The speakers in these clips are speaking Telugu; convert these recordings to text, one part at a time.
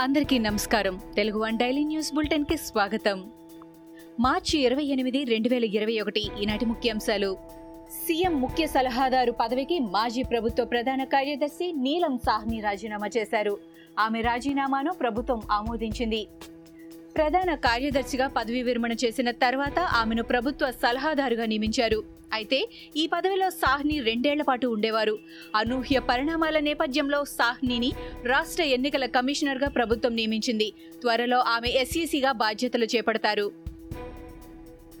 అందరికీ నమస్కారం. తెలుగు వన్ డైలీ న్యూస్ బులెటిన్కి స్వాగతం. మార్చి ఇరవై ఎనిమిది రెండు వేల ఇరవై ఒకటి ఈనాటి ముఖ్యాంశాలు. సీఎం ముఖ్య సలహాదారు పదవికి మాజీ ప్రభుత్వ ప్రధాన కార్యదర్శి నీలం సాహ్ని రాజీనామా చేశారు. ఆమె రాజీనామాను ప్రభుత్వం ఆమోదించింది. ప్రధాన కార్యదర్శిగా పదవీ విరమణ చేసిన తర్వాత ఆమెను ప్రభుత్వ సలహాదారుగా నియమించారు. అయితే ఈ పదవిలో సాహ్ని రెండేళ్ళ పాటు ఉండేవారు. అనూహ్య పరిణామాల నేపథ్యంలో సాహ్నిని రాష్ట్ర ఎన్నికల కమిషనర్గా ప్రభుత్వం నియమించింది. త్వరలో ఆమె ఎస్ఈసిగా బాధ్యతలు చేపడతారు.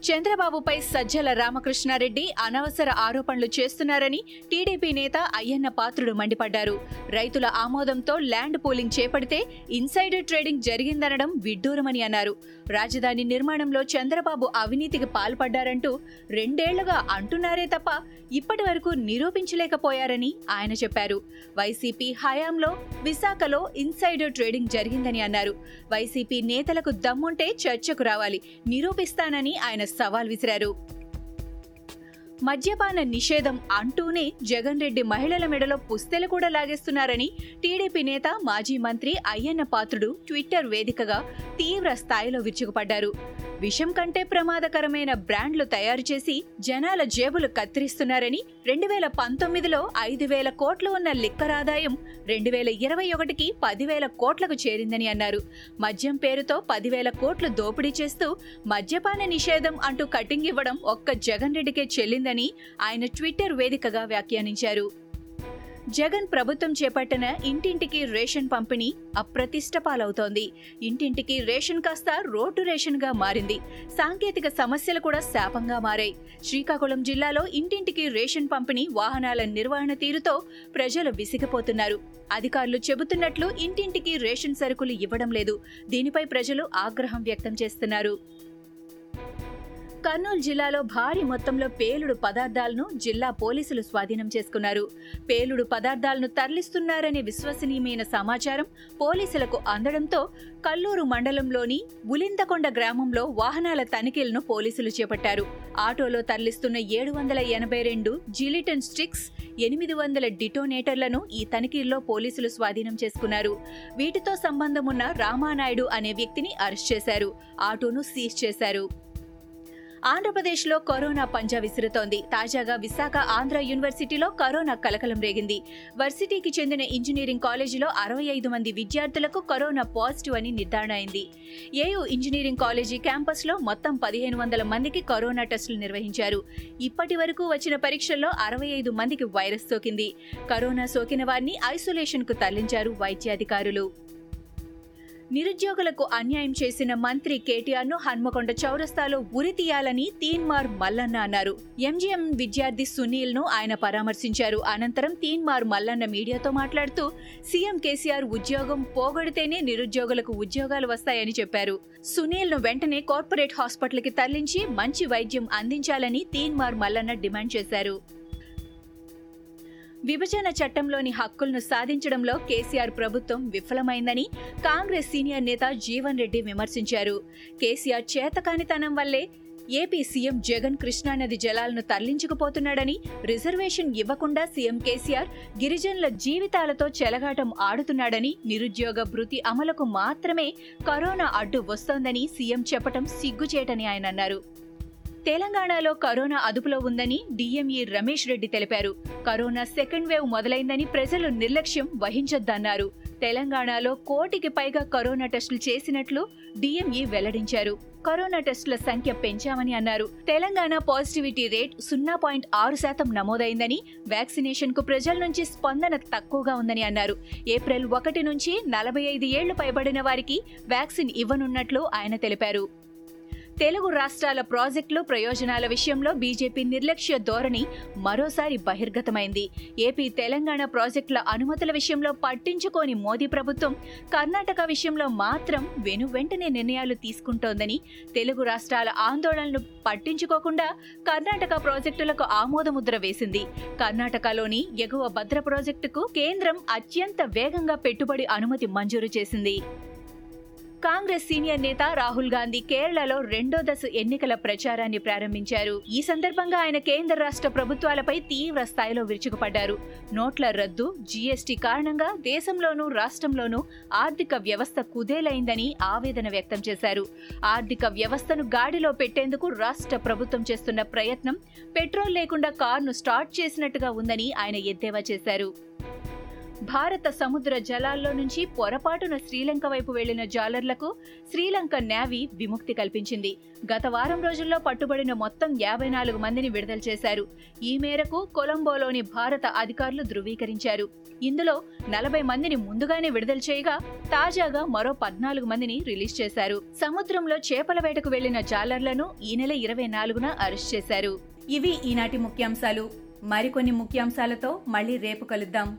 చంద్రబాబుపై సజ్జల రామకృష్ణారెడ్డి అనవసర ఆరోపణలు చేస్తున్నారని టీడీపీ నేత అయ్యన్న పాత్రుడు మండిపడ్డారు. రైతుల ఆమోదంతో ల్యాండ్ పూలింగ్ చేపడితే ఇన్సైడర్ ట్రేడింగ్ జరిగిందనడం విడ్డూరమని అన్నారు. రాజధాని నిర్మాణంలో చంద్రబాబు అవినీతికి పాల్పడ్డారంటూ రెండేళ్ళుగా అంటున్నారే తప్ప ఇప్పటి వరకు నిరూపించలేకపోయారని ఆయన చెప్పారు. వైసీపీ హయాంలో విశాఖలో ఇన్సైడర్ ట్రేడింగ్ జరిగిందని అన్నారు. వైసీపీ నేతలకు దమ్ముంటే చర్చకు రావాలి. నిరూపిస్తానని ఆయన సవాల్ విసిరారు. మద్యపాన నిషేధం అంటూనే జగన్ రెడ్డి మహిళల మెడలో పుస్తెలు కూడా లాగేస్తున్నారని టీడీపీ నేత మాజీ మంత్రి అయ్యన్న పాత్రుడు ట్విట్టర్ వేదికగా తీవ్ర స్థాయిలో విరుచుకుపడ్డారు. విషం కంటే ప్రమాదకరమైన బ్రాండ్లు తయారు చేసి జనాల జేబులు కత్తిరిస్తున్నారని రెండు వేల పంతొమ్మిదిలో ఐదు వేల కోట్లు ఉన్న లిక్కర్ ఆదాయం రెండు వేల ఇరవై ఒకటికి పదివేల కోట్లకు చేరిందని అన్నారు. మద్యం పేరుతో పదివేల కోట్లు దోపిడీ చేస్తూ మద్యపాన నిషేధం అంటూ కటింగ్ ఇవ్వడం ఒక్క జగన్ రెడ్డికే చెల్లిందని ఆయన ట్విట్టర్ వేదికగా వ్యాఖ్యానించారు. జగన్ ప్రభుత్వం చేపట్టిన ఇంటింటికి రేషన్ పంపిణీ అప్రతిష్ట పాలవుతోంది ఇంటింటికి రేషన్ కాస్త రోడ్డు రేషన్గా మారింది. సాంకేతిక సమస్యలు కూడా శాపంగా మారాయి. శ్రీకాకుళం జిల్లాలో ఇంటింటికి రేషన్ పంపిణీ వాహనాల నిర్వహణ తీరుతో ప్రజలు విసిగిపోతున్నారు. అధికారులు చెబుతున్నట్లు ఇంటింటికి రేషన్ సరుకులు ఇవ్వడం లేదు. దీనిపై ప్రజలు ఆగ్రహం వ్యక్తం చేస్తున్నారు. కర్నూలు జిల్లాలో భారీ మొత్తంలో పేలుడు పదార్థాలను జిల్లా పోలీసులు స్వాధీనం చేసుకున్నారు. పేలుడు పదార్థాలను తరలిస్తున్నారనే విశ్వసనీయమైన సమాచారం పోలీసులకు అందడంతో కల్లూరు మండలంలోని ఉలిందకొండ గ్రామంలో వాహనాల తనిఖీలను పోలీసులు చేపట్టారు. ఆటోలో తరలిస్తున్న ఏడు వందల ఎనభై రెండు జిలిటన్ స్టిక్స్ ఎనిమిది వందల డిటోనేటర్లను ఈ తనిఖీల్లో పోలీసులు స్వాధీనం చేసుకున్నారు. వీటితో సంబంధం ఉన్న రామానాయుడు అనే వ్యక్తిని అరెస్ట్ చేశారు. ఆటోను సీజ్ చేశారు. ఆంధ్రప్రదేశ్లో కరోనా పంజా విసురుతోంది. తాజాగా విశాఖ ఆంధ్ర యూనివర్సిటీలో కరోనా కలకలం రేగింది. వర్సిటీకి చెందిన ఇంజనీరింగ్ కాలేజీలో అరవై ఐదు మంది విద్యార్థులకు కరోనా పాజిటివ్ అని నిర్ధారణ అయింది. ఏయూ ఇంజనీరింగ్ కాలేజీ క్యాంపస్లో మొత్తం పదిహేను వందల మందికి కరోనా టెస్టులు నిర్వహించారు. ఇప్పటి వరకు వచ్చిన పరీక్షల్లో అరవై ఐదు మందికి వైరస్ సోకింది. కరోనా సోకిన వారిని ఐసోలేషన్కు తరలించారు వైద్యాధికారులు. నిరుద్యోగులకు అన్యాయం చేసిన మంత్రి కేటీఆర్ను హన్మకొండ చౌరస్తాలో ఉరి తీయాలని తీన్మార్ మల్లన్న అన్నారు. ఎంజీఎం విద్యార్థి సునీల్ను ఆయన పరామర్శించారు. అనంతరం తీన్మార్ మల్లన్న మీడియాతో మాట్లాడుతూ సీఎం కేసీఆర్ ఉద్యోగం పోగొడితేనే నిరుద్యోగులకు ఉద్యోగాలు వస్తాయని చెప్పారు. సునీల్ను వెంటనే కార్పొరేట్ హాస్పిటల్కి తరలించి మంచి వైద్యం అందించాలని తీన్మార్ మల్లన్న డిమాండ్ చేశారు. విభజన చట్టంలోని హక్కులను సాధించడంలో కేసీఆర్ ప్రభుత్వం విఫలమైందని కాంగ్రెస్ సీనియర్ నేత జీవన్ రెడ్డి విమర్శించారు. కేసీఆర్ చేతకానితనం వల్లే ఏపీ సీఎం జగన్ కృష్ణానది జలాలను తరలించకపోతున్నాడని రిజర్వేషన్ ఇవ్వకుండా సీఎం కేసీఆర్ గిరిజనుల జీవితాలతో చెలగాటం ఆడుతున్నాడని నిరుద్యోగ భృతి అమలుకు మాత్రమే కరోనా అడ్డు వస్తోందని సీఎం చెప్పటం సిగ్గుచేటని ఆయన అన్నారు. తెలంగాణలో కరోనా అదుపులో ఉందని డీఎంఈ రమేష్ రెడ్డి తెలిపారు. కరోనా సెకండ్ వేవ్ మొదలైందని ప్రజలు నిర్లక్ష్యం వహించొద్దన్నారు. తెలంగాణలో కోటికి పైగా కరోనా టెస్టులు చేసినట్లు డిఎంఈ వెల్లడించారు. కరోనా టెస్టుల సంఖ్య పెంచామని అన్నారు. తెలంగాణ పాజిటివిటీ రేట్ సున్నా పాయింట్ ఆరు శాతం నమోదైందని వ్యాక్సినేషన్కు ప్రజల నుంచి స్పందన తక్కువగా ఉందని అన్నారు. ఏప్రిల్ ఒకటి నుంచి నలభై ఐదు ఏళ్ళు పైబడిన వారికి వ్యాక్సిన్ ఇవ్వనున్నట్లు ఆయన తెలిపారు. తెలుగు రాష్ట్రాల ప్రాజెక్టులు ప్రయోజనాల విషయంలో బీజేపీ నిర్లక్ష్య ధోరణి మరోసారి బహిర్గతమైంది. ఏపీ తెలంగాణ ప్రాజెక్టుల అనుమతుల విషయంలో పట్టించుకోని మోదీ ప్రభుత్వం కర్ణాటక విషయంలో మాత్రం వెను వెంటనే నిర్ణయాలు తీసుకుంటోందని తెలుగు రాష్ట్రాల ఆందోళనలు పట్టించుకోకుండా కర్ణాటక ప్రాజెక్టులకు ఆమోదముద్ర వేసింది. కర్ణాటకలోని ఎగువ భద్ర ప్రాజెక్టుకు కేంద్రం అత్యంత వేగంగా పెట్టుబడి అనుమతి మంజూరు చేసింది. కాంగ్రెస్ సీనియర్ నేత రాహుల్ గాంధీ కేరళలో రెండో దశ ఎన్నికల ప్రచారాన్ని ప్రారంభించారు. ఈ సందర్భంగా ఆయన కేంద్ర రాష్ట్ర ప్రభుత్వాలపై తీవ్ర స్థాయిలో విరుచుకుపడ్డారు. నోట్ల రద్దు జీఎస్టీ కారణంగా దేశంలోనూ రాష్ట్రంలోనూ ఆర్థిక వ్యవస్థ కుదేలైందని ఆవేదన వ్యక్తం చేశారు. ఆర్థిక వ్యవస్థను గాడిలో పెట్టేందుకు రాష్ట్ర ప్రభుత్వం చేస్తున్న ప్రయత్నం పెట్రోల్ లేకుండా కారును స్టార్ట్ చేసినట్టుగా ఉందని ఆయన ఎద్దేవా చేశారు. భారత సముద్ర జలాల్లో నుంచి పొరపాటున శ్రీలంక వైపు వెళ్ళిన జాలర్లకు శ్రీలంక నేవీ విముక్తి కల్పించింది. గత వారం రోజుల్లో పట్టుబడిన మొత్తం యాభై నాలుగు మందిని విడుదల చేశారు. ఈ మేరకు కొలంబోలోని భారత అధికారులు ధృవీకరించారు. ఇందులో నలభై మందిని ముందుగానే విడుదల చేయగా తాజాగా మరో పద్నాలుగు మందిని రిలీజ్ చేశారు. సముద్రంలో చేపల వేటకు వెళ్ళిన జాలర్లను ఈ నెల ఇరవై నాలుగున అరెస్ట్ చేశారు. ఇవి ఈనాటి ముఖ్యాంశాలు. మరికొన్ని ముఖ్యాంశాలతో మళ్ళీ రేపు కలుద్దాం.